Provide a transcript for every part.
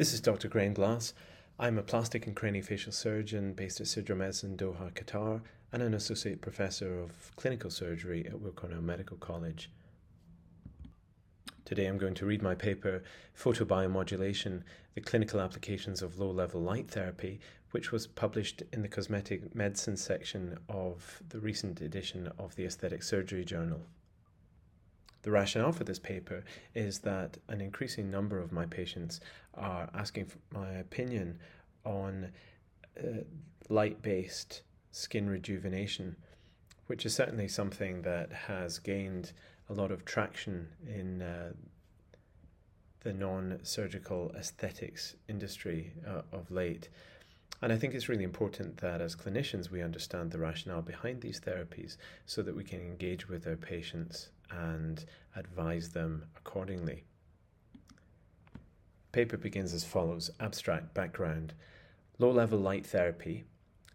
This is Dr. Graeme Glass. I'm a plastic and craniofacial surgeon based at Sidra Medicine, Doha, Qatar, and an associate professor of clinical surgery at Weill Cornell Medical College. Today I'm going to read my paper, Photobiomodulation The Clinical Applications of Low Level Light Therapy, which was published in the Cosmetic Medicine section of the recent edition of the Aesthetic Surgery Journal. The rationale for this paper is that an increasing number of my patients are asking for my opinion on uh, light based skin rejuvenation, which is certainly something that has gained a lot of traction in uh, the non surgical aesthetics industry uh, of late. And I think it's really important that as clinicians we understand the rationale behind these therapies so that we can engage with our patients and advise them accordingly. Paper begins as follows Abstract background Low level light therapy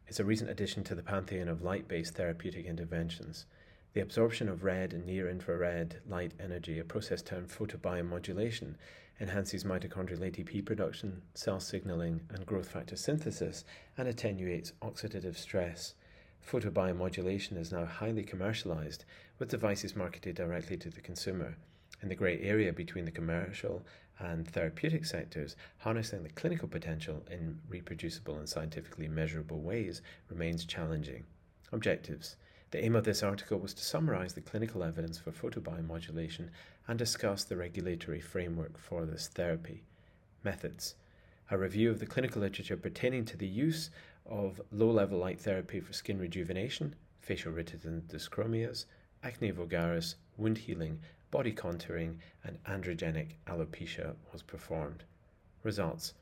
is a recent addition to the pantheon of light based therapeutic interventions. The absorption of red and near infrared light energy, a process termed photobiomodulation, enhances mitochondrial ATP production, cell signaling, and growth factor synthesis, and attenuates oxidative stress. Photobiomodulation is now highly commercialized, with devices marketed directly to the consumer. In the grey area between the commercial and therapeutic sectors, harnessing the clinical potential in reproducible and scientifically measurable ways remains challenging. Objectives the aim of this article was to summarize the clinical evidence for photobiomodulation and discuss the regulatory framework for this therapy. Methods a review of the clinical literature pertaining to the use of low level light therapy for skin rejuvenation, facial dyschromias, acne vulgaris, wound healing, body contouring, and androgenic alopecia was performed. Results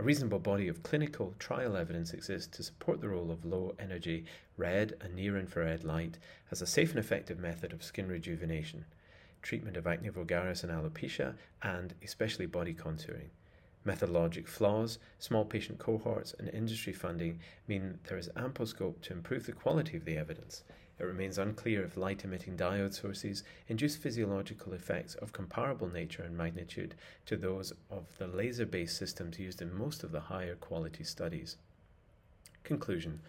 a reasonable body of clinical trial evidence exists to support the role of low energy red and near infrared light as a safe and effective method of skin rejuvenation, treatment of acne vulgaris and alopecia, and especially body contouring. Methodologic flaws, small patient cohorts, and industry funding mean there is ample scope to improve the quality of the evidence. It remains unclear if light emitting diode sources induce physiological effects of comparable nature and magnitude to those of the laser based systems used in most of the higher quality studies. Conclusion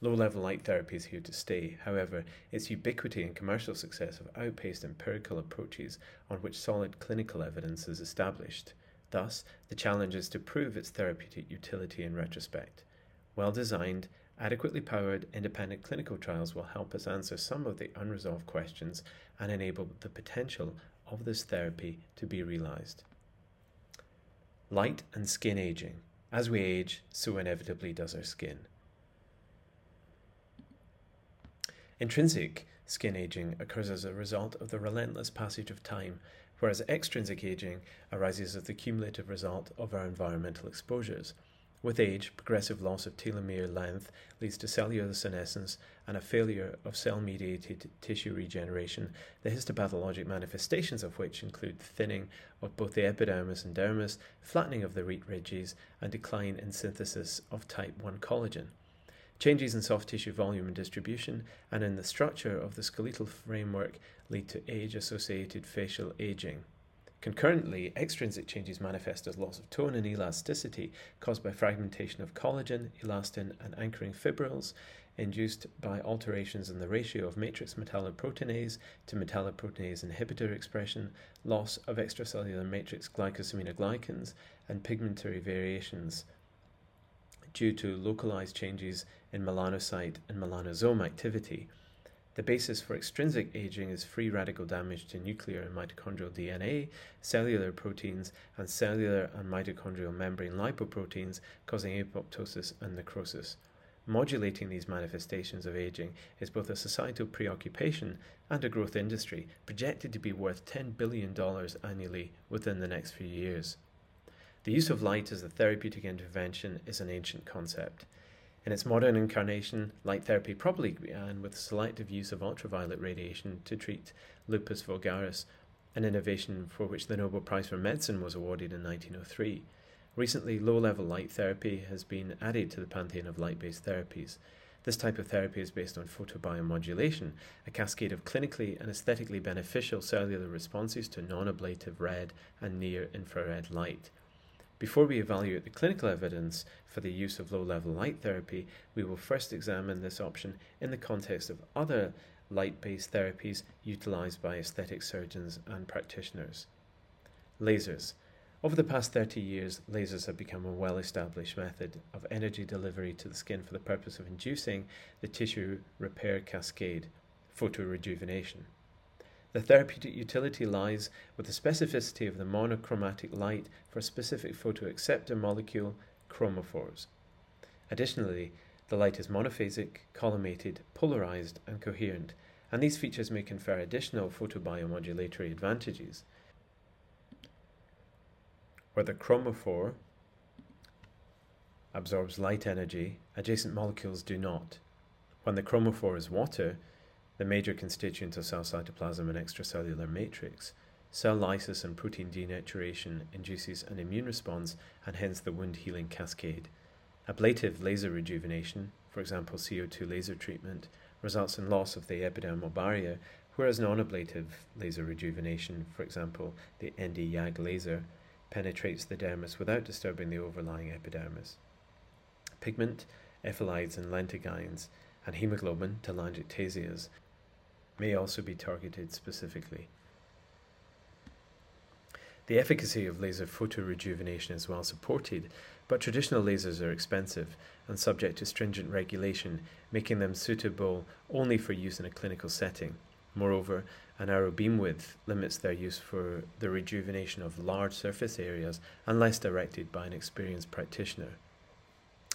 Low level light therapy is here to stay. However, its ubiquity and commercial success have outpaced empirical approaches on which solid clinical evidence is established. Thus, the challenge is to prove its therapeutic utility in retrospect. Well designed, Adequately powered independent clinical trials will help us answer some of the unresolved questions and enable the potential of this therapy to be realized. Light and skin aging. As we age, so inevitably does our skin. Intrinsic skin aging occurs as a result of the relentless passage of time, whereas extrinsic aging arises as the cumulative result of our environmental exposures. With age, progressive loss of telomere length leads to cellular senescence and a failure of cell mediated tissue regeneration, the histopathologic manifestations of which include thinning of both the epidermis and dermis, flattening of the rete ridges, and decline in synthesis of type 1 collagen. Changes in soft tissue volume and distribution and in the structure of the skeletal framework lead to age associated facial aging. Concurrently, extrinsic changes manifest as loss of tone and elasticity caused by fragmentation of collagen, elastin, and anchoring fibrils, induced by alterations in the ratio of matrix metalloproteinase to metalloproteinase inhibitor expression, loss of extracellular matrix glycosaminoglycans, and pigmentary variations due to localized changes in melanocyte and melanosome activity. The basis for extrinsic aging is free radical damage to nuclear and mitochondrial DNA, cellular proteins, and cellular and mitochondrial membrane lipoproteins, causing apoptosis and necrosis. Modulating these manifestations of aging is both a societal preoccupation and a growth industry, projected to be worth $10 billion annually within the next few years. The use of light as a therapeutic intervention is an ancient concept. In its modern incarnation, light therapy probably began with selective use of ultraviolet radiation to treat lupus vulgaris, an innovation for which the Nobel Prize for Medicine was awarded in 1903. Recently, low level light therapy has been added to the pantheon of light based therapies. This type of therapy is based on photobiomodulation, a cascade of clinically and aesthetically beneficial cellular responses to non ablative red and near infrared light. Before we evaluate the clinical evidence for the use of low level light therapy, we will first examine this option in the context of other light based therapies utilized by aesthetic surgeons and practitioners. Lasers. Over the past 30 years, lasers have become a well established method of energy delivery to the skin for the purpose of inducing the tissue repair cascade, photorejuvenation. The therapeutic utility lies with the specificity of the monochromatic light for a specific photoacceptor molecule, chromophores. Additionally, the light is monophasic, collimated, polarized, and coherent, and these features may confer additional photobiomodulatory advantages. Where the chromophore absorbs light energy, adjacent molecules do not. When the chromophore is water, the major constituents of cell cytoplasm and extracellular matrix. Cell lysis and protein denaturation induces an immune response and hence the wound healing cascade. Ablative laser rejuvenation, for example CO2 laser treatment, results in loss of the epidermal barrier, whereas non-ablative laser rejuvenation, for example the ND-YAG laser, penetrates the dermis without disturbing the overlying epidermis. Pigment, ephelides and lentigines, and hemoglobin, telangiectasias, may also be targeted specifically. The efficacy of laser photorejuvenation is well supported, but traditional lasers are expensive and subject to stringent regulation, making them suitable only for use in a clinical setting. Moreover, a narrow beam width limits their use for the rejuvenation of large surface areas unless directed by an experienced practitioner.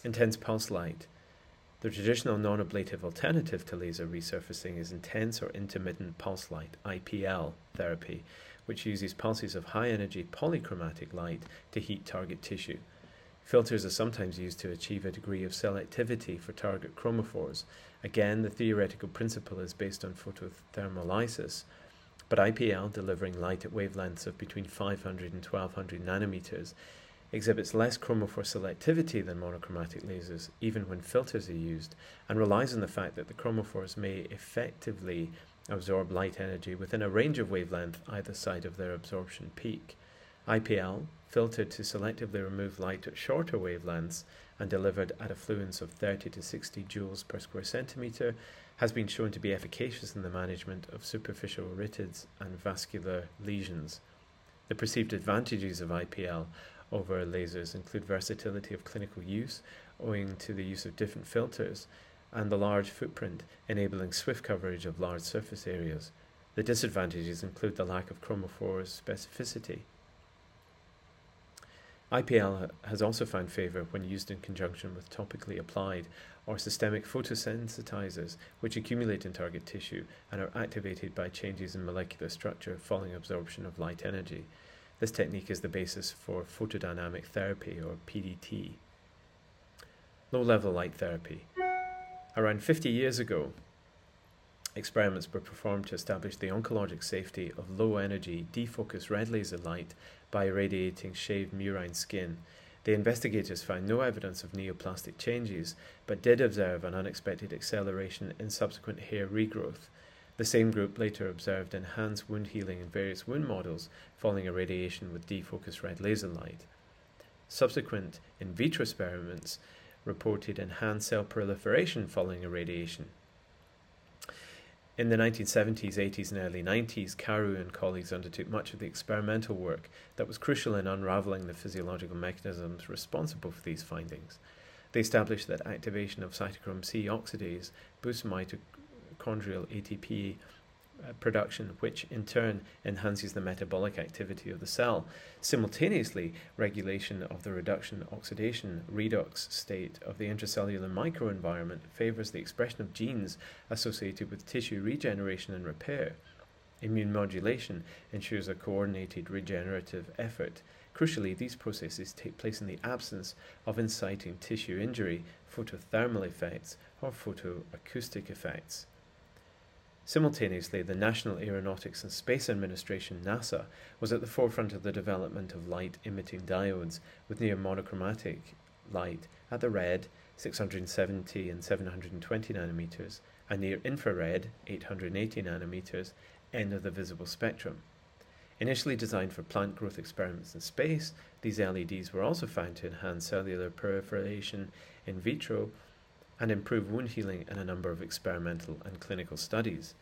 Intense pulse light the traditional non ablative alternative to laser resurfacing is intense or intermittent pulse light IPL therapy, which uses pulses of high energy polychromatic light to heat target tissue. Filters are sometimes used to achieve a degree of selectivity for target chromophores. Again, the theoretical principle is based on photothermolysis, but IPL, delivering light at wavelengths of between 500 and 1200 nanometers, exhibits less chromophore selectivity than monochromatic lasers, even when filters are used, and relies on the fact that the chromophores may effectively absorb light energy within a range of wavelength either side of their absorption peak. IPL, filtered to selectively remove light at shorter wavelengths and delivered at a fluence of 30 to 60 joules per square centimeter, has been shown to be efficacious in the management of superficial rhytids and vascular lesions. The perceived advantages of IPL over lasers include versatility of clinical use owing to the use of different filters and the large footprint enabling swift coverage of large surface areas. The disadvantages include the lack of chromophore specificity. IPL has also found favour when used in conjunction with topically applied or systemic photosensitizers, which accumulate in target tissue and are activated by changes in molecular structure following absorption of light energy. This technique is the basis for photodynamic therapy or PDT. Low level light therapy. Around 50 years ago, experiments were performed to establish the oncologic safety of low energy defocused red laser light by irradiating shaved murine skin. The investigators found no evidence of neoplastic changes, but did observe an unexpected acceleration in subsequent hair regrowth. The same group later observed enhanced wound healing in various wound models following irradiation with defocused red laser light. Subsequent in vitro experiments reported enhanced cell proliferation following irradiation. In the 1970s, 80s, and early 90s, Karu and colleagues undertook much of the experimental work that was crucial in unraveling the physiological mechanisms responsible for these findings. They established that activation of cytochrome C oxidase boosts mitochondrial mitochondrial ATP uh, production, which in turn enhances the metabolic activity of the cell. Simultaneously, regulation of the reduction oxidation redox state of the intracellular microenvironment favors the expression of genes associated with tissue regeneration and repair. Immune modulation ensures a coordinated regenerative effort. Crucially, these processes take place in the absence of inciting tissue injury, photothermal effects, or photoacoustic effects. Simultaneously, the National Aeronautics and Space Administration NASA was at the forefront of the development of light emitting diodes with near monochromatic light at the red 670 and 720 nanometers and near infrared 880 nanometers end of the visible spectrum. Initially designed for plant growth experiments in space, these LEDs were also found to enhance cellular proliferation in vitro and improve wound healing in a number of experimental and clinical studies.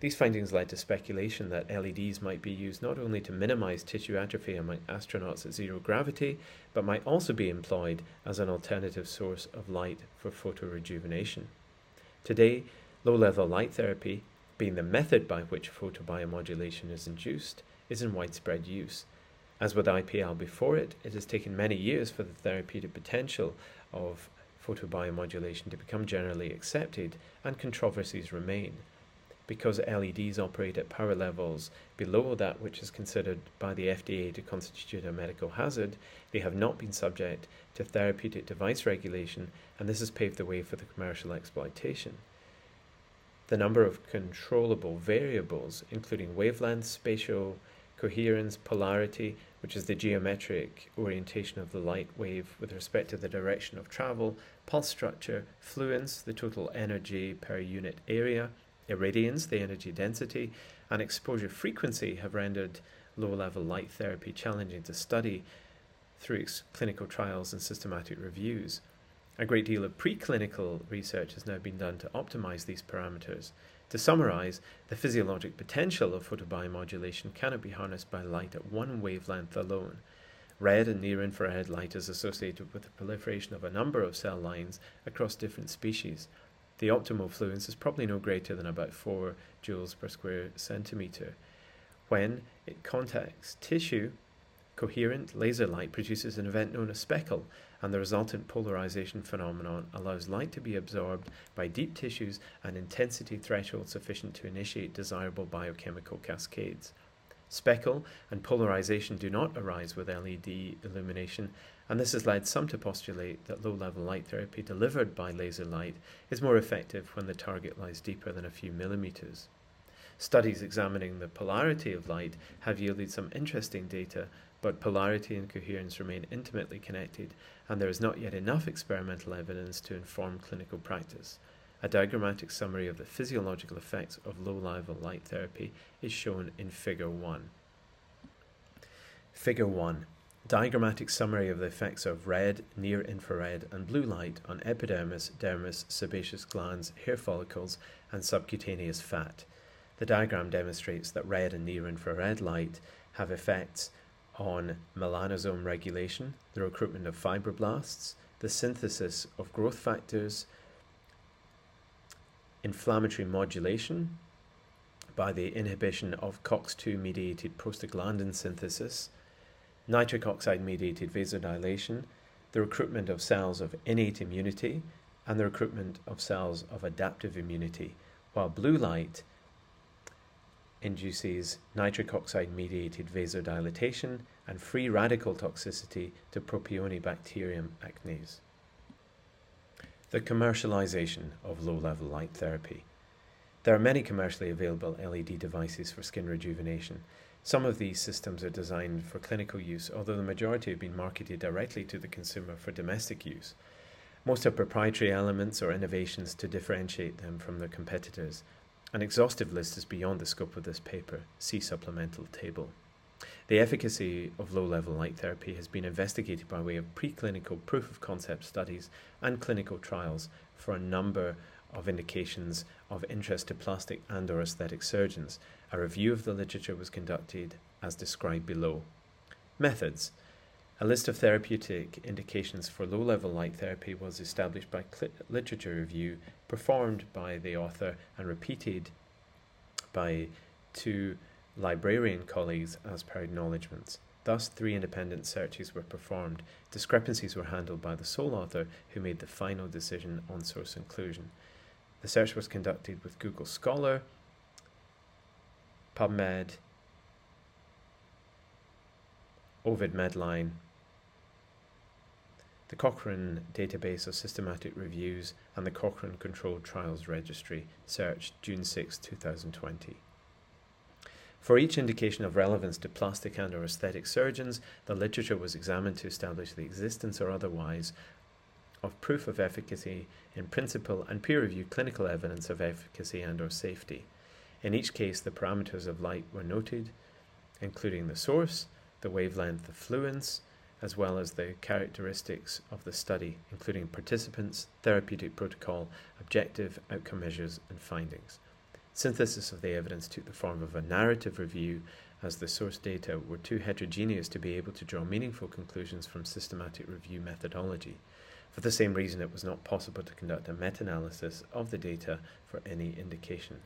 These findings led to speculation that LEDs might be used not only to minimize tissue atrophy among astronauts at zero gravity, but might also be employed as an alternative source of light for photorejuvenation. Today, low level light therapy, being the method by which photobiomodulation is induced, is in widespread use. As with IPL before it, it has taken many years for the therapeutic potential of photobiomodulation to become generally accepted, and controversies remain. Because LEDs operate at power levels below that which is considered by the FDA to constitute a medical hazard, they have not been subject to therapeutic device regulation, and this has paved the way for the commercial exploitation. The number of controllable variables, including wavelength, spatial coherence, polarity, which is the geometric orientation of the light wave with respect to the direction of travel, pulse structure, fluence, the total energy per unit area, irradiance, the energy density, and exposure frequency have rendered low level light therapy challenging to study through clinical trials and systematic reviews. A great deal of preclinical research has now been done to optimize these parameters. To summarize, the physiologic potential of photobiomodulation cannot be harnessed by light at one wavelength alone. Red and near infrared light is associated with the proliferation of a number of cell lines across different species. The optimal fluence is probably no greater than about 4 joules per square centimeter. When it contacts tissue, coherent laser light produces an event known as speckle, and the resultant polarization phenomenon allows light to be absorbed by deep tissues at intensity threshold sufficient to initiate desirable biochemical cascades. Speckle and polarization do not arise with LED illumination, and this has led some to postulate that low level light therapy delivered by laser light is more effective when the target lies deeper than a few millimeters. Studies examining the polarity of light have yielded some interesting data but polarity and coherence remain intimately connected, and there is not yet enough experimental evidence to inform clinical practice. A diagrammatic summary of the physiological effects of low level light therapy is shown in Figure 1. Figure 1 Diagrammatic summary of the effects of red, near infrared, and blue light on epidermis, dermis, sebaceous glands, hair follicles, and subcutaneous fat. The diagram demonstrates that red and near infrared light have effects on melanosome regulation, the recruitment of fibroblasts, the synthesis of growth factors, inflammatory modulation by the inhibition of COX2 mediated prostaglandin synthesis, nitric oxide mediated vasodilation, the recruitment of cells of innate immunity, and the recruitment of cells of adaptive immunity, while blue light induces nitric oxide mediated vasodilatation and free radical toxicity to Propionibacterium acnes. The commercialization of low level light therapy. There are many commercially available LED devices for skin rejuvenation. Some of these systems are designed for clinical use, although the majority have been marketed directly to the consumer for domestic use. Most have proprietary elements or innovations to differentiate them from their competitors, an exhaustive list is beyond the scope of this paper. See supplemental table. The efficacy of low level light therapy has been investigated by way of preclinical proof of concept studies and clinical trials for a number of indications of interest to plastic and or aesthetic surgeons. A review of the literature was conducted as described below. Methods a list of therapeutic indications for low level light therapy was established by literature review performed by the author and repeated by two librarian colleagues as per acknowledgements. Thus, three independent searches were performed. Discrepancies were handled by the sole author, who made the final decision on source inclusion. The search was conducted with Google Scholar, PubMed, Ovid Medline, the Cochrane Database of Systematic Reviews, and the Cochrane Controlled Trials Registry, search June 6, 2020. For each indication of relevance to plastic and or aesthetic surgeons, the literature was examined to establish the existence or otherwise of proof of efficacy in principle and peer-reviewed clinical evidence of efficacy and or safety. In each case, the parameters of light were noted, including the source, the wavelength effluence, as well as the characteristics of the study, including participants, therapeutic protocol, objective outcome measures, and findings. Synthesis of the evidence took the form of a narrative review, as the source data were too heterogeneous to be able to draw meaningful conclusions from systematic review methodology. For the same reason, it was not possible to conduct a meta analysis of the data for any indication.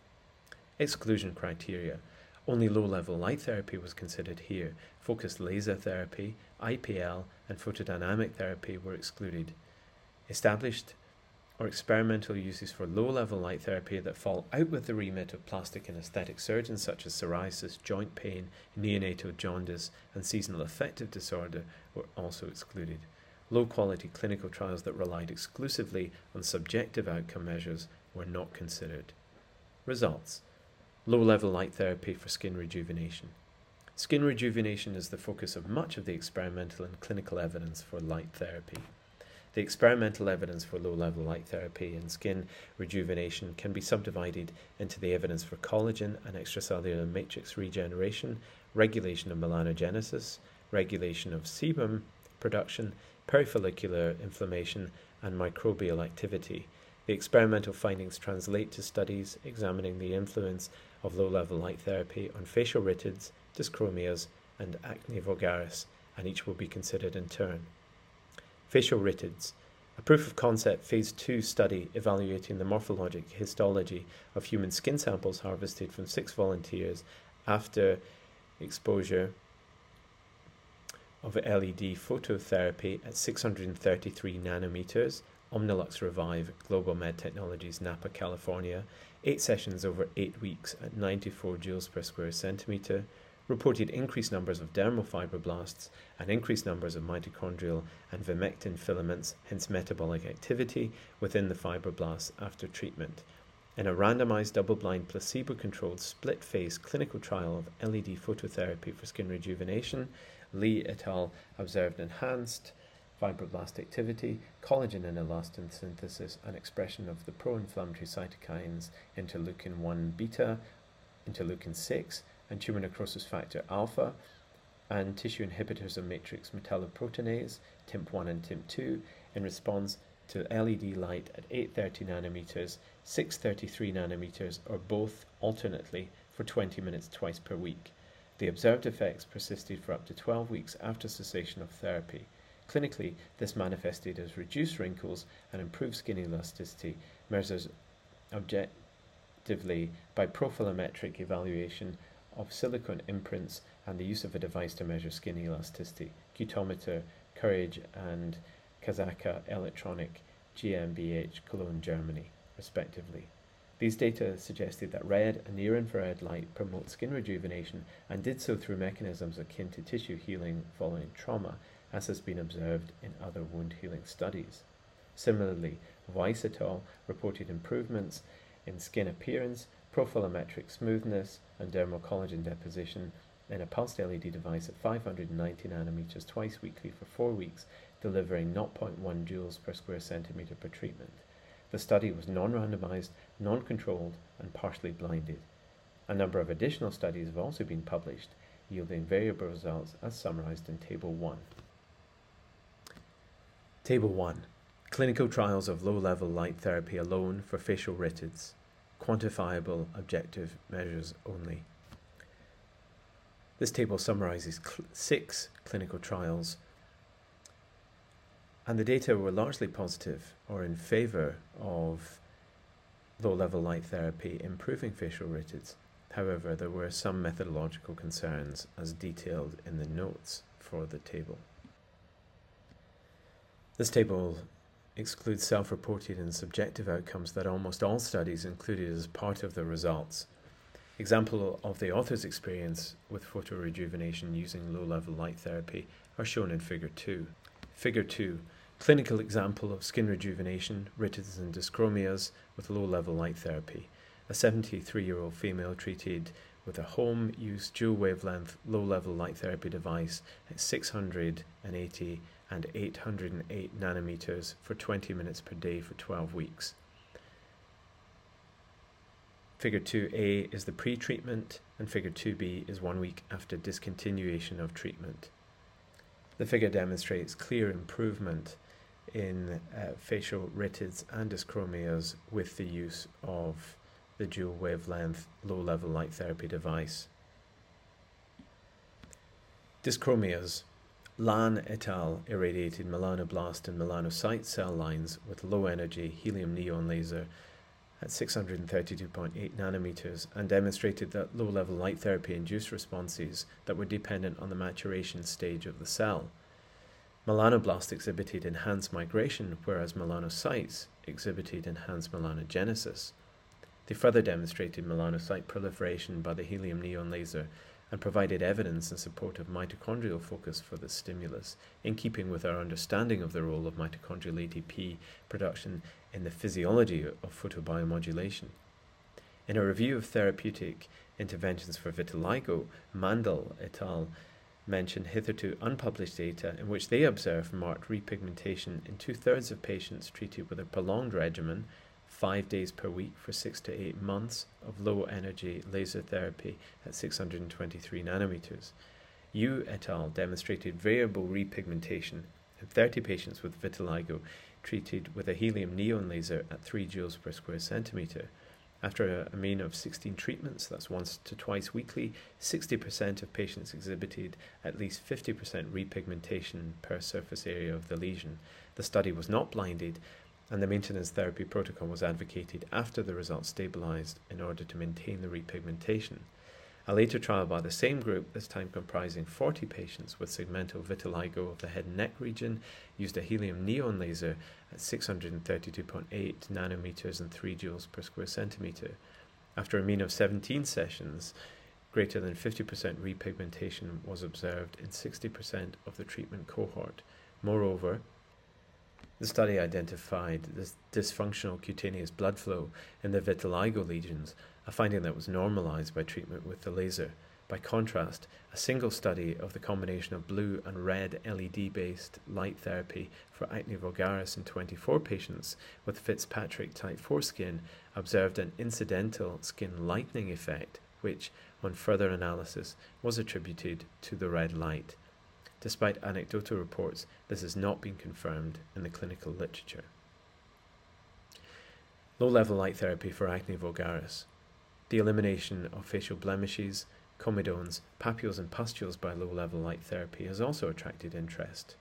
Exclusion criteria. Only low level light therapy was considered here. Focused laser therapy, IPL, and photodynamic therapy were excluded. Established or experimental uses for low level light therapy that fall out with the remit of plastic and aesthetic surgeons, such as psoriasis, joint pain, neonatal jaundice, and seasonal affective disorder, were also excluded. Low quality clinical trials that relied exclusively on subjective outcome measures were not considered. Results Low level light therapy for skin rejuvenation. Skin rejuvenation is the focus of much of the experimental and clinical evidence for light therapy. The experimental evidence for low level light therapy and skin rejuvenation can be subdivided into the evidence for collagen and extracellular matrix regeneration, regulation of melanogenesis, regulation of sebum production, perifollicular inflammation, and microbial activity. The experimental findings translate to studies examining the influence of low level light therapy on facial rhytids, dyschromias, and acne vulgaris, and each will be considered in turn. Facial rhytids, a proof of concept phase 2 study evaluating the morphologic histology of human skin samples harvested from six volunteers after exposure of LED phototherapy at 633 nanometers, Omnilux Revive, Global Med Technologies, Napa, California, eight sessions over eight weeks at 94 joules per square centimeter, reported increased numbers of dermal fibroblasts and increased numbers of mitochondrial and vimentin filaments, hence metabolic activity, within the fibroblasts after treatment. In a randomized double blind placebo controlled split face clinical trial of LED phototherapy for skin rejuvenation, Lee et al. observed enhanced fibroblast activity, collagen and elastin synthesis, and expression of the pro inflammatory cytokines interleukin 1 beta, interleukin 6, and tumor necrosis factor alpha, and tissue inhibitors of matrix metalloproteinase, TIMP1 and TIMP2, in response to LED light at 830 nanometers, 633 nanometers, or both alternately for 20 minutes twice per week. The observed effects persisted for up to 12 weeks after cessation of therapy. Clinically, this manifested as reduced wrinkles and improved skin elasticity, measured objectively by profilometric evaluation of silicone imprints and the use of a device to measure skin elasticity, cutometer, Courage, and Khazaka Electronic GmbH Cologne, Germany, respectively. These data suggested that red and near infrared light promote skin rejuvenation and did so through mechanisms akin to tissue healing following trauma as has been observed in other wound healing studies. Similarly, Weiss et al. reported improvements in skin appearance, profilometric smoothness, and dermal collagen deposition in a pulsed LED device at 590 nanometers twice weekly for four weeks, delivering 0.1 joules per square centimeter per treatment. The study was non randomized, non controlled, and partially blinded. A number of additional studies have also been published, yielding variable results as summarized in Table 1. Table 1 Clinical trials of low level light therapy alone for facial rhytids. Quantifiable objective measures only. This table summarizes cl- six clinical trials, and the data were largely positive or in favor of low level light therapy improving facial rhytids. However, there were some methodological concerns as detailed in the notes for the table. This table excludes self reported and subjective outcomes that almost all studies included as part of the results. Example of the author's experience with photorejuvenation using low level light therapy are shown in Figure 2. Figure 2 Clinical example of skin rejuvenation, rhytids and dyschromias with low level light therapy. A 73 year old female treated with a home use dual wavelength low level light therapy device at 680 and 808 nanometers for 20 minutes per day for 12 weeks. Figure 2a is the pre treatment, and Figure 2b is one week after discontinuation of treatment. The figure demonstrates clear improvement in uh, facial rhytids and dyschromias with the use of the dual wavelength low level light therapy device. Dyschromias. Lan et al. irradiated melanoblast and melanocyte cell lines with low energy helium neon laser at 632.8 nanometers and demonstrated that low level light therapy induced responses that were dependent on the maturation stage of the cell. Melanoblasts exhibited enhanced migration, whereas melanocytes exhibited enhanced melanogenesis. They further demonstrated melanocyte proliferation by the helium neon laser and provided evidence in support of mitochondrial focus for the stimulus, in keeping with our understanding of the role of mitochondrial ATP production in the physiology of photobiomodulation. In a review of therapeutic interventions for vitiligo, Mandel et al. mentioned hitherto unpublished data in which they observed marked repigmentation in two thirds of patients treated with a prolonged regimen five days per week for six to eight months of low energy laser therapy at 623 nanometers. Yu et al. demonstrated variable repigmentation in 30 patients with vitiligo treated with a helium neon laser at 3 joules per square centimeter. After a, a mean of 16 treatments, that's once to twice weekly, 60% of patients exhibited at least 50% repigmentation per surface area of the lesion. The study was not blinded, and the maintenance therapy protocol was advocated after the results stabilized in order to maintain the repigmentation. A later trial by the same group, this time comprising 40 patients with segmental vitiligo of the head and neck region, used a helium neon laser at 632.8 nanometers and 3 joules per square centimeter. After a mean of 17 sessions, greater than 50% repigmentation was observed in 60% of the treatment cohort. Moreover, the study identified this dysfunctional cutaneous blood flow in the vitiligo lesions, a finding that was normalized by treatment with the laser. By contrast, a single study of the combination of blue and red LED based light therapy for acne vulgaris in 24 patients with Fitzpatrick type 4 skin observed an incidental skin lightening effect, which, on further analysis, was attributed to the red light. Despite anecdotal reports, this has not been confirmed in the clinical literature. Low level light therapy for acne vulgaris. The elimination of facial blemishes, comedones, papules, and pustules by low level light therapy has also attracted interest.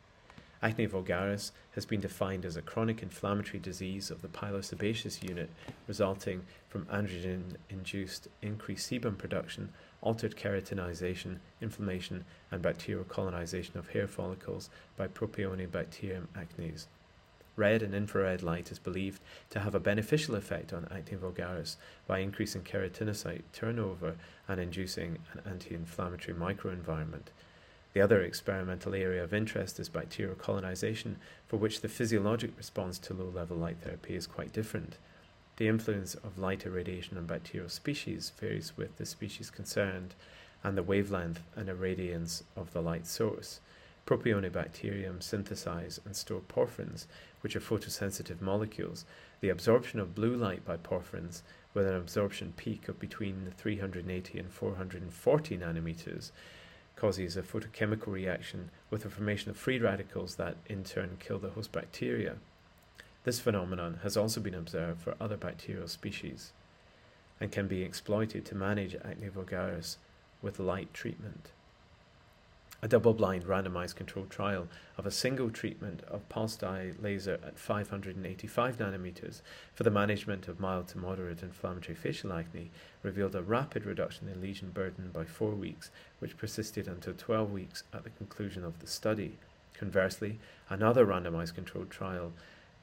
Acne vulgaris has been defined as a chronic inflammatory disease of the pilosebaceous unit resulting from androgen induced increased sebum production altered keratinization, inflammation, and bacterial colonization of hair follicles by Propionibacterium acnes. Red and infrared light is believed to have a beneficial effect on acne vulgaris by increasing keratinocyte turnover and inducing an anti inflammatory microenvironment. The other experimental area of interest is bacterial colonization, for which the physiologic response to low level light therapy is quite different. The influence of light irradiation on bacterial species varies with the species concerned and the wavelength and irradiance of the light source. Propionibacterium synthesize and store porphyrins, which are photosensitive molecules. The absorption of blue light by porphyrins, with an absorption peak of between 380 and 440 nanometers, causes a photochemical reaction with the formation of free radicals that in turn kill the host bacteria. This phenomenon has also been observed for other bacterial species and can be exploited to manage acne vulgaris with light treatment. A double blind randomized controlled trial of a single treatment of pulse dye laser at 585 nanometers for the management of mild to moderate inflammatory facial acne revealed a rapid reduction in lesion burden by 4 weeks, which persisted until 12 weeks at the conclusion of the study. Conversely, another randomized controlled trial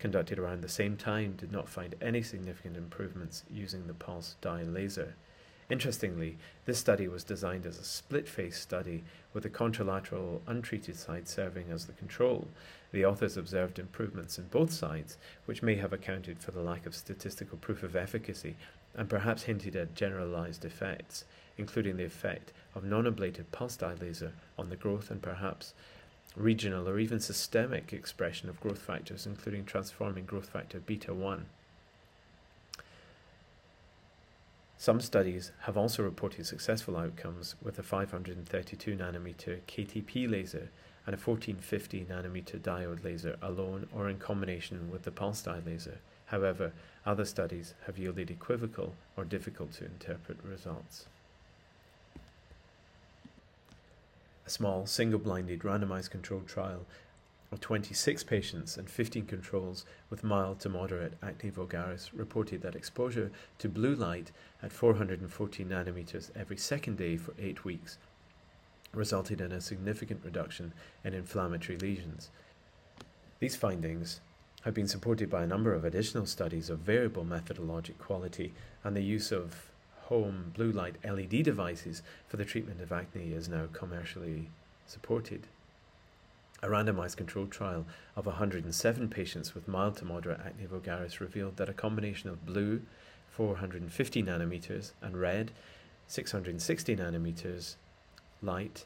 conducted around the same time did not find any significant improvements using the pulse dye laser. Interestingly, this study was designed as a split face study with the contralateral untreated side serving as the control. The authors observed improvements in both sides, which may have accounted for the lack of statistical proof of efficacy and perhaps hinted at generalized effects, including the effect of non ablated pulse dye laser on the growth and perhaps regional or even systemic expression of growth factors, including transforming growth factor beta 1. Some studies have also reported successful outcomes with a 532 nanometer KTP laser and a 1450 nanometer diode laser alone or in combination with the pulse dye laser. However, other studies have yielded equivocal or difficult to interpret results. A small, single blinded, randomized controlled trial of 26 patients and 15 controls with mild to moderate acne vulgaris reported that exposure to blue light at 414 nanometers every second day for 8 weeks resulted in a significant reduction in inflammatory lesions. These findings have been supported by a number of additional studies of variable methodologic quality and the use of home blue light LED devices for the treatment of acne is now commercially supported. A randomized controlled trial of 107 patients with mild to moderate acne vulgaris revealed that a combination of blue, 450 nanometers, and red, 660 nanometers, light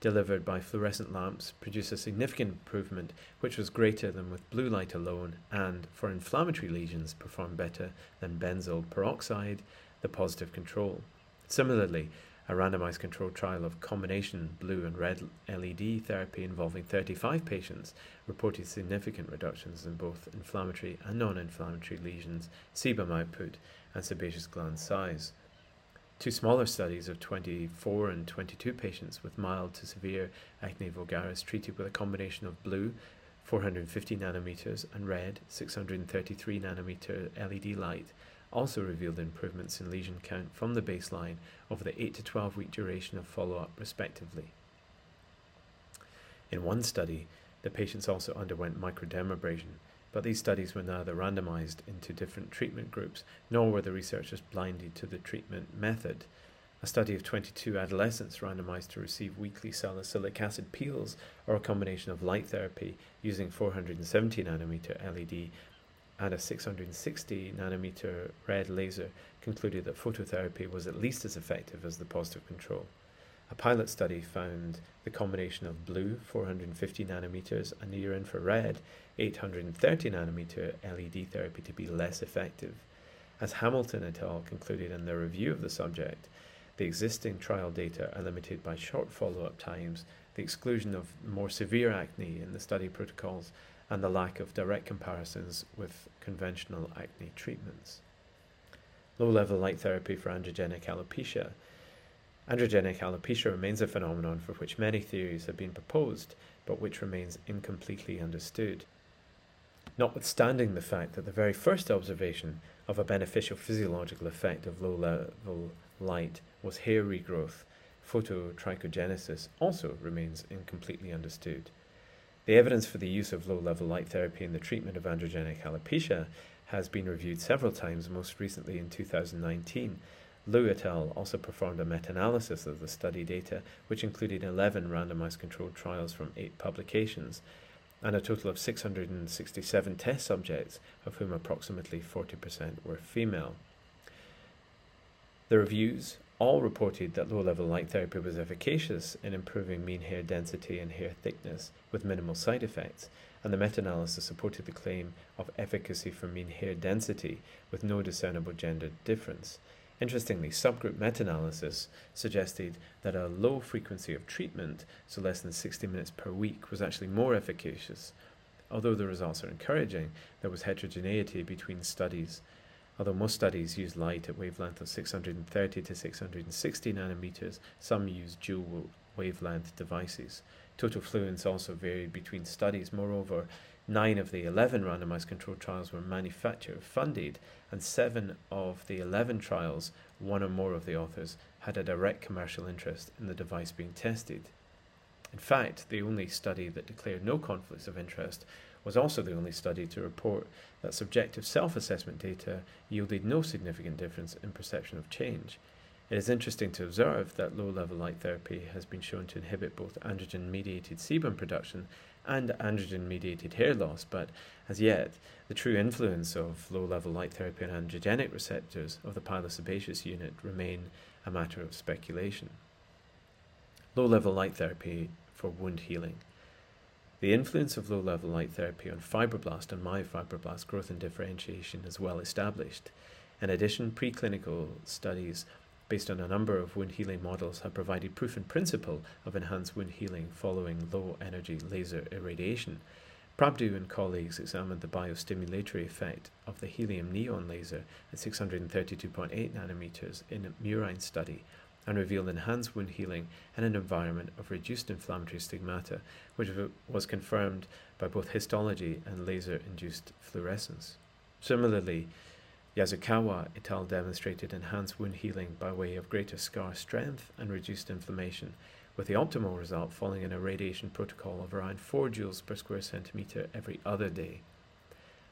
delivered by fluorescent lamps produced a significant improvement which was greater than with blue light alone and for inflammatory lesions performed better than benzoyl peroxide the positive control similarly a randomized controlled trial of combination blue and red LED therapy involving 35 patients reported significant reductions in both inflammatory and non inflammatory lesions, sebum output, and sebaceous gland size. Two smaller studies of 24 and 22 patients with mild to severe acne vulgaris treated with a combination of blue, 450 nanometers, and red, 633 nanometer LED light also revealed improvements in lesion count from the baseline over the 8 to 12 week duration of follow up, respectively. In one study, the patients also underwent microdermabrasion, but these studies were neither randomized into different treatment groups nor were the researchers blinded to the treatment method. A study of 22 adolescents randomized to receive weekly salicylic acid peels or a combination of light therapy using 470 nanometer LED and a 660 nanometer red laser concluded that phototherapy was at least as effective as the positive control. A pilot study found the combination of blue 450 nanometers and near infrared 830 nanometer LED therapy to be less effective. As Hamilton et al. concluded in their review of the subject, the existing trial data are limited by short follow up times, the exclusion of more severe acne in the study protocols, and the lack of direct comparisons with conventional acne treatments. Low level light therapy for androgenic alopecia Androgenic alopecia remains a phenomenon for which many theories have been proposed, but which remains incompletely understood. Notwithstanding the fact that the very first observation of a beneficial physiological effect of low level light was hair regrowth, phototrichogenesis also remains incompletely understood. The evidence for the use of low level light therapy in the treatment of androgenic alopecia has been reviewed several times, most recently in 2019 Liu et al. also performed a meta analysis of the study data, which included 11 randomized controlled trials from eight publications and a total of 667 test subjects, of whom approximately 40% were female. The reviews all reported that low level light therapy was efficacious in improving mean hair density and hair thickness with minimal side effects, and the meta analysis supported the claim of efficacy for mean hair density with no discernible gender difference. Interestingly, subgroup meta analysis suggested that a low frequency of treatment, so less than 60 minutes per week, was actually more efficacious. Although the results are encouraging, there was heterogeneity between studies. Although most studies use light at wavelength of 630 to 660 nanometers, some use dual wavelength devices. Total fluence also varied between studies. Moreover, Nine of the 11 randomized controlled trials were manufacturer funded, and seven of the 11 trials, one or more of the authors, had a direct commercial interest in the device being tested. In fact, the only study that declared no conflicts of interest was also the only study to report that subjective self assessment data yielded no significant difference in perception of change. It is interesting to observe that low level light therapy has been shown to inhibit both androgen mediated sebum production and androgen mediated hair loss, but as yet, the true influence of low level light therapy on androgenic receptors of the pilosebaceous unit remain a matter of speculation. Low level light therapy for wound healing. The influence of low level light therapy on fibroblast and myofibroblast growth and differentiation is well established. In addition, preclinical studies based on a number of wound healing models have provided proof in principle of enhanced wound healing following low energy laser irradiation. Prabhu and colleagues examined the biostimulatory effect of the helium neon laser at 632.8 nanometers in a murine study and revealed enhanced wound healing in an environment of reduced inflammatory stigmata, which was confirmed by both histology and laser induced fluorescence. Similarly, Yasukawa et al. demonstrated enhanced wound healing by way of greater scar strength and reduced inflammation with the optimal result falling in a radiation protocol of around 4 joules per square centimeter every other day.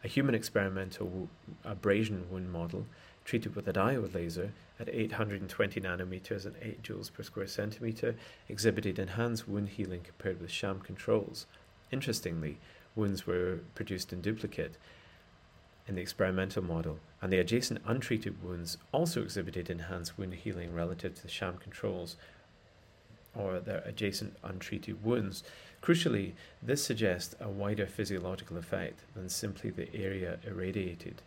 A human experimental abrasion wound model treated with a diode laser at 820 nanometers and 8 joules per square centimeter exhibited enhanced wound healing compared with sham controls. Interestingly, wounds were produced in duplicate in the experimental model, and the adjacent untreated wounds also exhibited enhanced wound healing relative to the sham controls, or their adjacent untreated wounds. Crucially, this suggests a wider physiological effect than simply the area irradiated.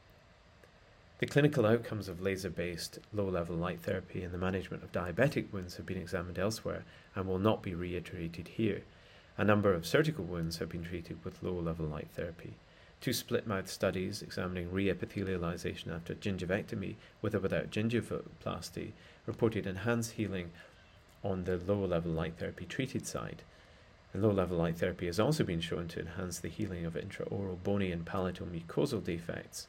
The clinical outcomes of laser based low level light therapy in the management of diabetic wounds have been examined elsewhere and will not be reiterated here. A number of surgical wounds have been treated with low level light therapy. Two split mouth studies examining reepithelialization after gingivectomy with or without gingivoplasty reported enhanced healing on the low level light therapy treated side. And low level light therapy has also been shown to enhance the healing of intraoral bony and palatal mucosal defects.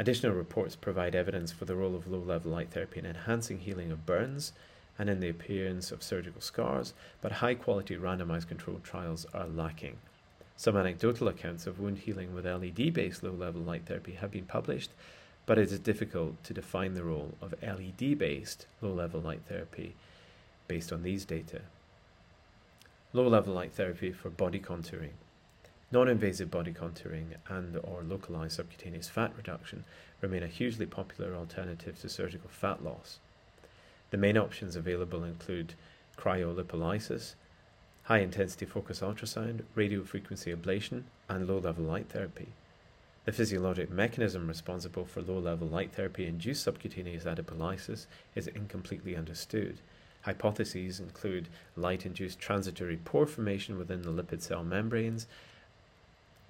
Additional reports provide evidence for the role of low level light therapy in enhancing healing of burns and in the appearance of surgical scars, but high quality randomized controlled trials are lacking. Some anecdotal accounts of wound healing with LED based low level light therapy have been published, but it is difficult to define the role of LED based low level light therapy based on these data. Low-level light therapy for body contouring. Non-invasive body contouring and or localized subcutaneous fat reduction remain a hugely popular alternative to surgical fat loss. The main options available include cryolipolysis, high-intensity focus ultrasound, radiofrequency ablation, and low-level light therapy. The physiologic mechanism responsible for low-level light therapy-induced subcutaneous adipolysis is incompletely understood, Hypotheses include light induced transitory pore formation within the lipid cell membranes,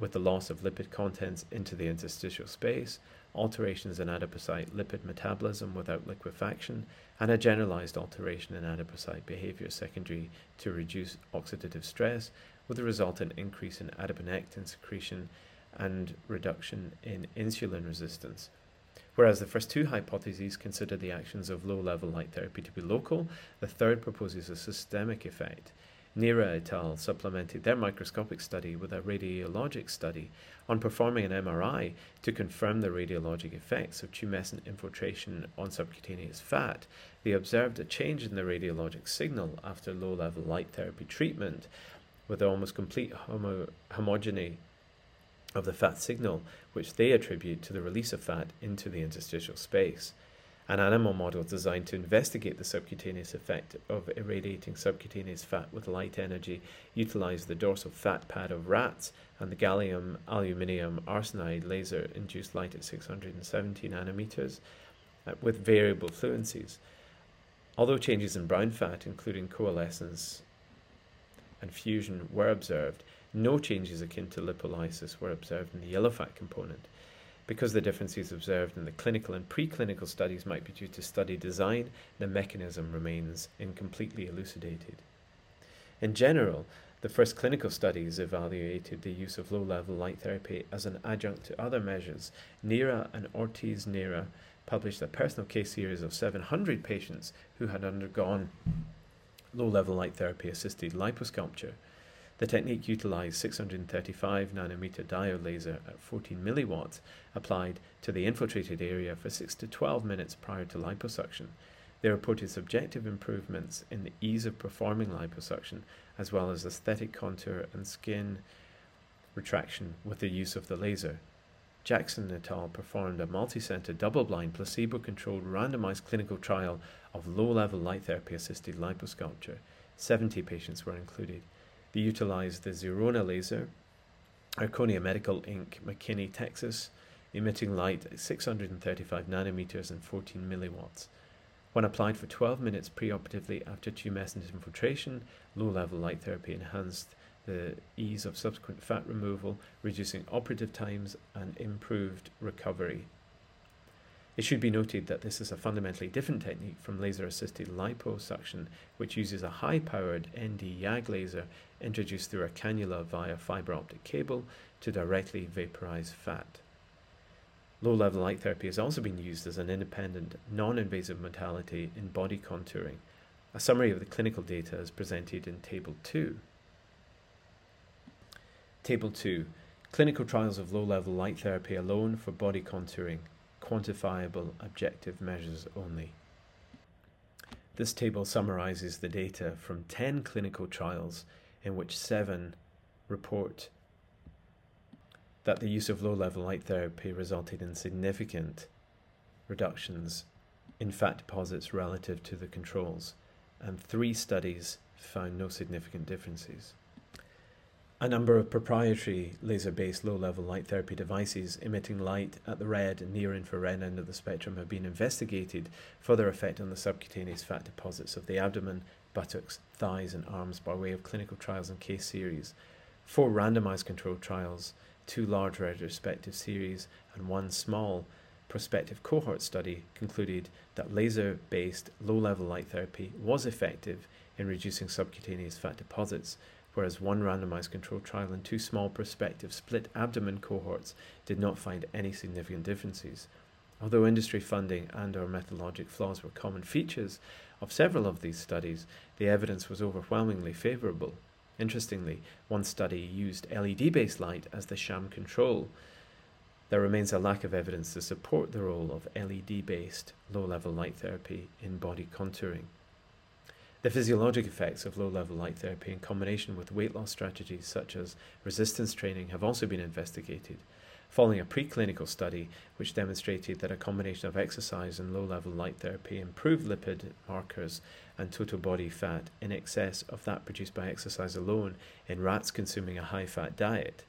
with the loss of lipid contents into the interstitial space, alterations in adipocyte lipid metabolism without liquefaction, and a generalized alteration in adipocyte behavior secondary to reduced oxidative stress, with the resultant increase in adiponectin secretion and reduction in insulin resistance. Whereas the first two hypotheses consider the actions of low level light therapy to be local, the third proposes a systemic effect. Neira et al. supplemented their microscopic study with a radiologic study on performing an MRI to confirm the radiologic effects of tumescent infiltration on subcutaneous fat. They observed a change in the radiologic signal after low level light therapy treatment with almost complete homo- homogeny of the fat signal, which they attribute to the release of fat into the interstitial space. An animal model designed to investigate the subcutaneous effect of irradiating subcutaneous fat with light energy utilized the dorsal fat pad of rats and the gallium aluminium arsenide laser induced light at 670 nanometers uh, with variable fluencies. Although changes in brown fat, including coalescence and fusion, were observed, no changes akin to lipolysis were observed in the yellow fat component. Because the differences observed in the clinical and preclinical studies might be due to study design, the mechanism remains incompletely elucidated. In general, the first clinical studies evaluated the use of low level light therapy as an adjunct to other measures. Neira and Ortiz Neira published a personal case series of 700 patients who had undergone low level light therapy assisted liposculpture. The technique utilized 635 nanometer diode laser at 14 milliwatts applied to the infiltrated area for 6 to 12 minutes prior to liposuction. They reported subjective improvements in the ease of performing liposuction as well as aesthetic contour and skin retraction with the use of the laser. Jackson et al. performed a multi-center double-blind placebo-controlled randomized clinical trial of low-level light therapy assisted liposculpture. 70 patients were included. They utilized the Zerona laser, Erchonia Medical Inc., McKinney, Texas, emitting light at 635 nanometers and 14 milliwatts. When applied for 12 minutes preoperatively after tumescent infiltration, low level light therapy enhanced the ease of subsequent fat removal, reducing operative times and improved recovery. It should be noted that this is a fundamentally different technique from laser assisted liposuction, which uses a high powered ND YAG laser introduced through a cannula via fiber optic cable to directly vaporize fat. Low level light therapy has also been used as an independent, non invasive modality in body contouring. A summary of the clinical data is presented in Table 2. Table 2 Clinical trials of low level light therapy alone for body contouring, quantifiable objective measures only. This table summarizes the data from 10 clinical trials in which 7 report that the use of low level light therapy resulted in significant reductions in fat deposits relative to the controls, and three studies found no significant differences. A number of proprietary laser based low level light therapy devices emitting light at the red and near infrared end of the spectrum have been investigated for their effect on the subcutaneous fat deposits of the abdomen, buttocks, thighs, and arms by way of clinical trials and case series. Four randomized controlled trials, two large retrospective series, and one small prospective cohort study concluded that laser based low level light therapy was effective in reducing subcutaneous fat deposits whereas one randomized controlled trial and two small prospective split abdomen cohorts did not find any significant differences. Although industry funding and or methodologic flaws were common features of several of these studies, the evidence was overwhelmingly favorable. Interestingly, one study used LED-based light as the sham control. There remains a lack of evidence to support the role of LED-based low-level light therapy in body contouring. The physiologic effects of low level light therapy in combination with weight loss strategies such as resistance training have also been investigated, following a preclinical study which demonstrated that a combination of exercise and low level light therapy improved lipid markers and total body fat in excess of that produced by exercise alone in rats consuming a high fat diet.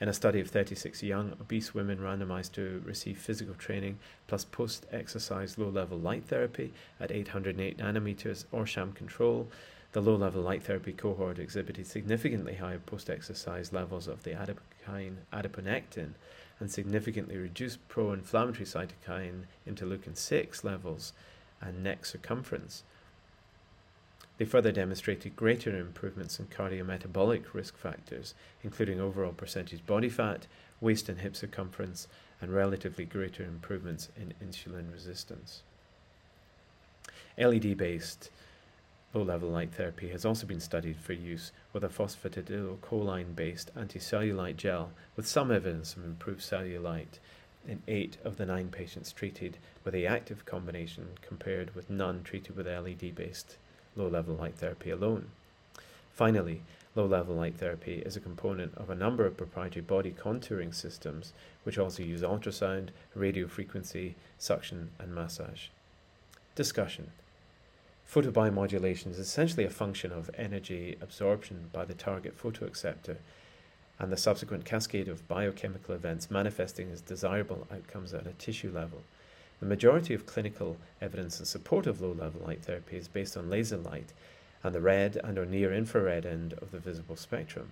In a study of 36 young obese women randomized to receive physical training plus post exercise low level light therapy at 808 nanometers or sham control, the low level light therapy cohort exhibited significantly higher post exercise levels of the adipokine adiponectin and significantly reduced pro inflammatory cytokine interleukin 6 levels and neck circumference. They further demonstrated greater improvements in cardiometabolic risk factors, including overall percentage body fat, waist and hip circumference, and relatively greater improvements in insulin resistance. LED based low level light therapy has also been studied for use with a phosphatidylcholine based anticellulite gel with some evidence of improved cellulite in eight of the nine patients treated with the active combination compared with none treated with LED based low level light therapy alone. Finally, low level light therapy is a component of a number of proprietary body contouring systems which also use ultrasound, radio frequency, suction, and massage. Discussion Photobiomodulation is essentially a function of energy absorption by the target photoacceptor and the subsequent cascade of biochemical events manifesting as desirable outcomes at a tissue level. The majority of clinical evidence in support of low-level light therapy is based on laser light and the red and or near infrared end of the visible spectrum.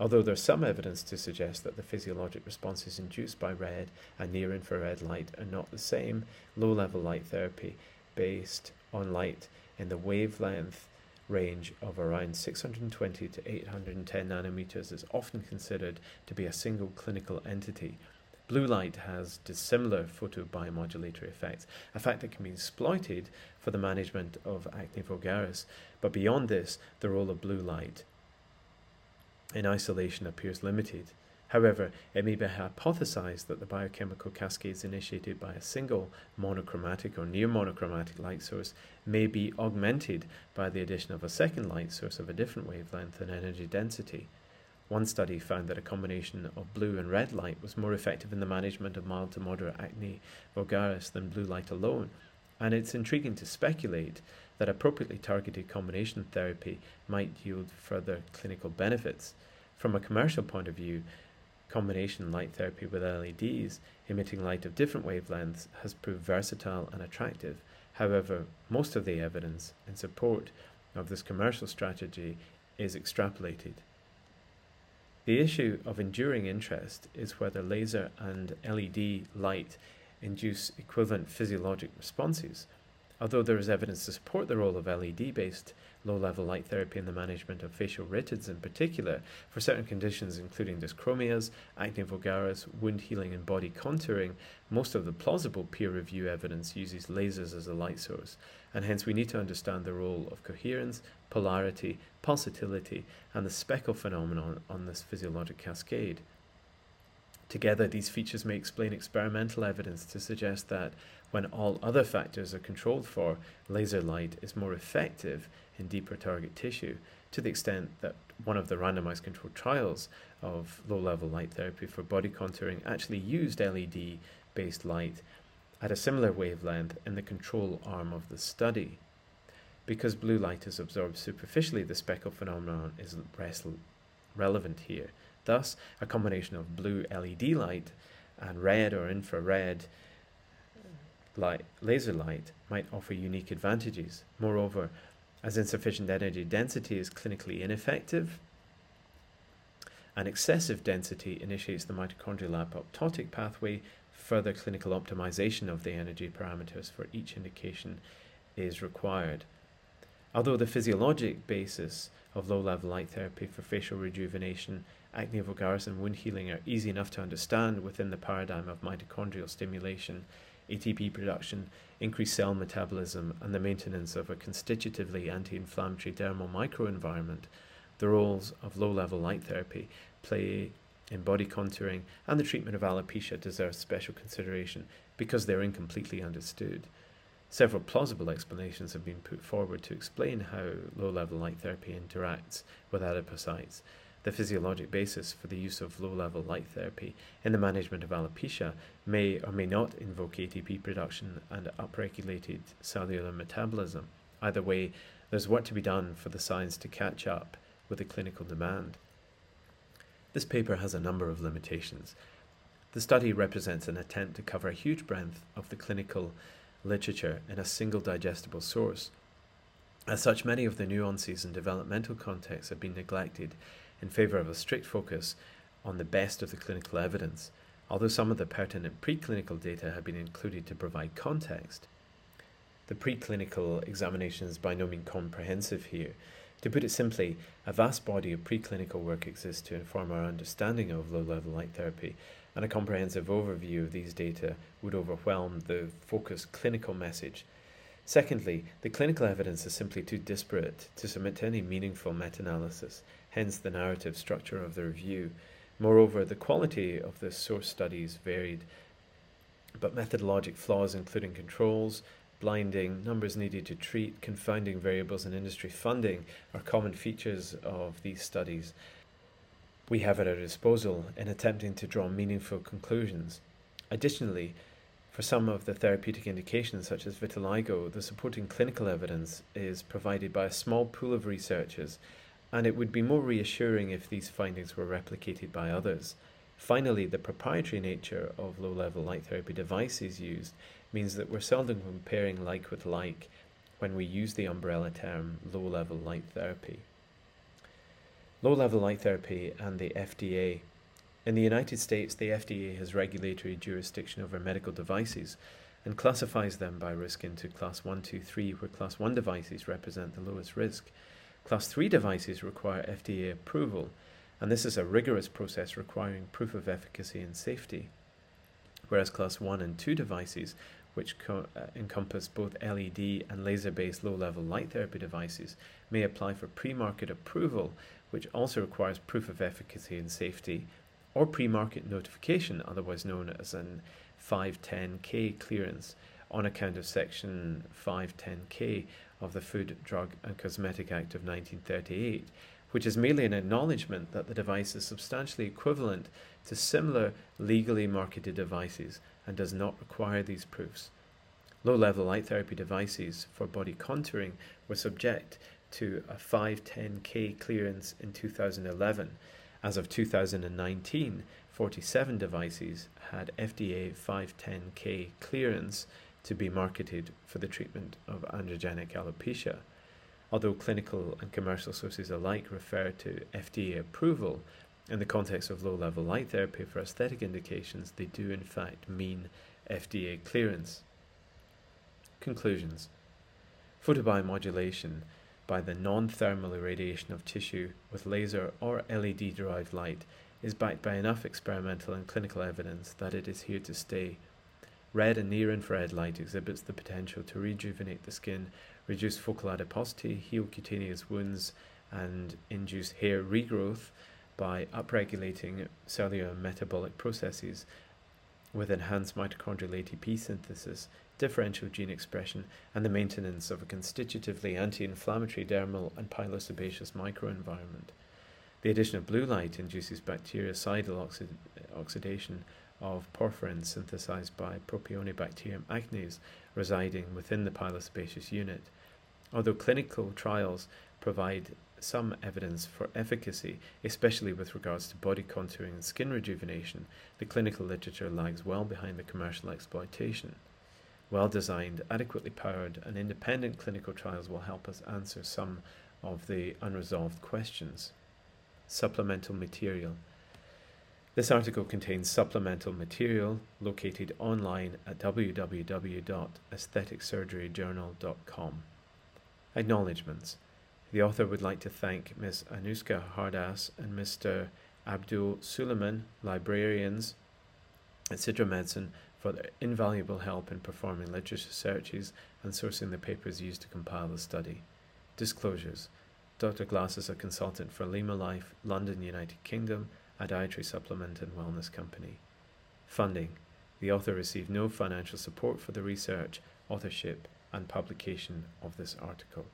Although there's some evidence to suggest that the physiologic responses induced by red and near infrared light are not the same, low level light therapy based on light in the wavelength range of around 620 to 810 nanometers is often considered to be a single clinical entity Blue light has dissimilar photobiomodulatory effects, a fact that can be exploited for the management of acne vulgaris. But beyond this, the role of blue light in isolation appears limited. However, it may be hypothesized that the biochemical cascades initiated by a single monochromatic or near monochromatic light source may be augmented by the addition of a second light source of a different wavelength and energy density. One study found that a combination of blue and red light was more effective in the management of mild to moderate acne vulgaris than blue light alone, and it's intriguing to speculate that appropriately targeted combination therapy might yield further clinical benefits. From a commercial point of view, combination light therapy with LEDs emitting light of different wavelengths has proved versatile and attractive. However, most of the evidence in support of this commercial strategy is extrapolated. The issue of enduring interest is whether laser and LED light induce equivalent physiologic responses. Although there is evidence to support the role of LED based low level light therapy in the management of facial rhytids in particular, for certain conditions including dyschromias, acne vulgaris, wound healing, and body contouring, most of the plausible peer review evidence uses lasers as a light source, and hence we need to understand the role of coherence, polarity, pulsatility, and the speckle phenomenon on this physiologic cascade. Together, these features may explain experimental evidence to suggest that when all other factors are controlled for, laser light is more effective in deeper target tissue, to the extent that one of the randomized controlled trials of low level light therapy for body contouring actually used LED based light at a similar wavelength in the control arm of the study. Because blue light is absorbed superficially, the speckle phenomenon is less relevant here. Thus, a combination of blue LED light and red or infrared light, laser light might offer unique advantages. Moreover, as insufficient energy density is clinically ineffective, and excessive density initiates the mitochondrial apoptotic pathway, further clinical optimization of the energy parameters for each indication is required. Although the physiologic basis of low level light therapy for facial rejuvenation acne vulgaris and wound healing are easy enough to understand within the paradigm of mitochondrial stimulation, ATP production, increased cell metabolism, and the maintenance of a constitutively anti inflammatory dermal microenvironment, the roles of low level light therapy play in body contouring and the treatment of alopecia deserve special consideration because they are incompletely understood. Several plausible explanations have been put forward to explain how low level light therapy interacts with adipocytes the physiologic basis for the use of low level light therapy in the management of alopecia may or may not invoke ATP production and upregulated cellular metabolism. Either way, there's work to be done for the science to catch up with the clinical demand. This paper has a number of limitations. The study represents an attempt to cover a huge breadth of the clinical literature in a single digestible source. As such, many of the nuances and developmental contexts have been neglected in favour of a strict focus on the best of the clinical evidence, although some of the pertinent preclinical data have been included to provide context. The preclinical examination is by no means comprehensive here. To put it simply, a vast body of preclinical work exists to inform our understanding of low level light therapy, and a comprehensive overview of these data would overwhelm the focused clinical message. Secondly, the clinical evidence is simply too disparate to submit to any meaningful meta analysis, hence the narrative structure of the review. Moreover, the quality of the source studies varied, but methodologic flaws, including controls, blinding, numbers needed to treat, confounding variables, and industry funding are common features of these studies we have at our disposal in attempting to draw meaningful conclusions. Additionally, for some of the therapeutic indications, such as vitiligo, the supporting clinical evidence is provided by a small pool of researchers and it would be more reassuring if these findings were replicated by others. Finally, the proprietary nature of low level light therapy devices used means that we're seldom comparing like with like when we use the umbrella term low level light therapy. Low level light therapy and the FDA. In the United States, the FDA has regulatory jurisdiction over medical devices and classifies them by risk into class 1, 2, 3, where class 1 devices represent the lowest risk. Class 3 devices require FDA approval, and this is a rigorous process requiring proof of efficacy and safety. Whereas Class 1 and 2 devices, which uh, encompass both LED and laser based low level light therapy devices, may apply for pre market approval, which also requires proof of efficacy and safety, or pre market notification, otherwise known as an 510K clearance, on account of Section 510K of the Food, Drug and Cosmetic Act of 1938, which is merely an acknowledgement that the device is substantially equivalent to similar legally marketed devices and does not require these proofs. Low level light therapy devices for body contouring were subject to a 510K clearance in 2011, As of 2019, 47 devices had FDA 510K clearance to be marketed for the treatment of androgenic alopecia. Although clinical and commercial sources alike refer to FDA approval in the context of low level light therapy for aesthetic indications, they do in fact mean FDA clearance. Conclusions Photobiomodulation by the non thermal irradiation of tissue with laser or LED derived light is backed by enough experimental and clinical evidence that it is here to stay. Red and near infrared light exhibits the potential to rejuvenate the skin, reduce focal adiposity, heal cutaneous wounds, and induce hair regrowth by upregulating cellular metabolic processes with enhanced mitochondrial ATP synthesis, differential gene expression, and the maintenance of a constitutively anti inflammatory dermal and pilosebaceous microenvironment. The addition of blue light induces bactericidal oxid- oxidation of porphyrin synthesized by Propionibacterium acnes residing within the pilosebaceous unit. Although clinical trials provide some evidence for efficacy, especially with regards to body contouring and skin rejuvenation, the clinical literature lags well behind the commercial exploitation. Well designed, adequately powered, and independent clinical trials will help us answer some of the unresolved questions. Supplemental material. This article contains supplemental material located online at www.aestheticsurgeryjournal.com. Acknowledgements. The author would like to thank Ms. Anuska Hardas and Mr. Abdul Suleiman, librarians at Sidra Medicine, for their invaluable help in performing literature searches and sourcing the papers used to compile the study. Disclosures Dr. Glass is a consultant for Lima Life, London, United Kingdom, a dietary supplement and wellness company. Funding The author received no financial support for the research, authorship, and publication of this article.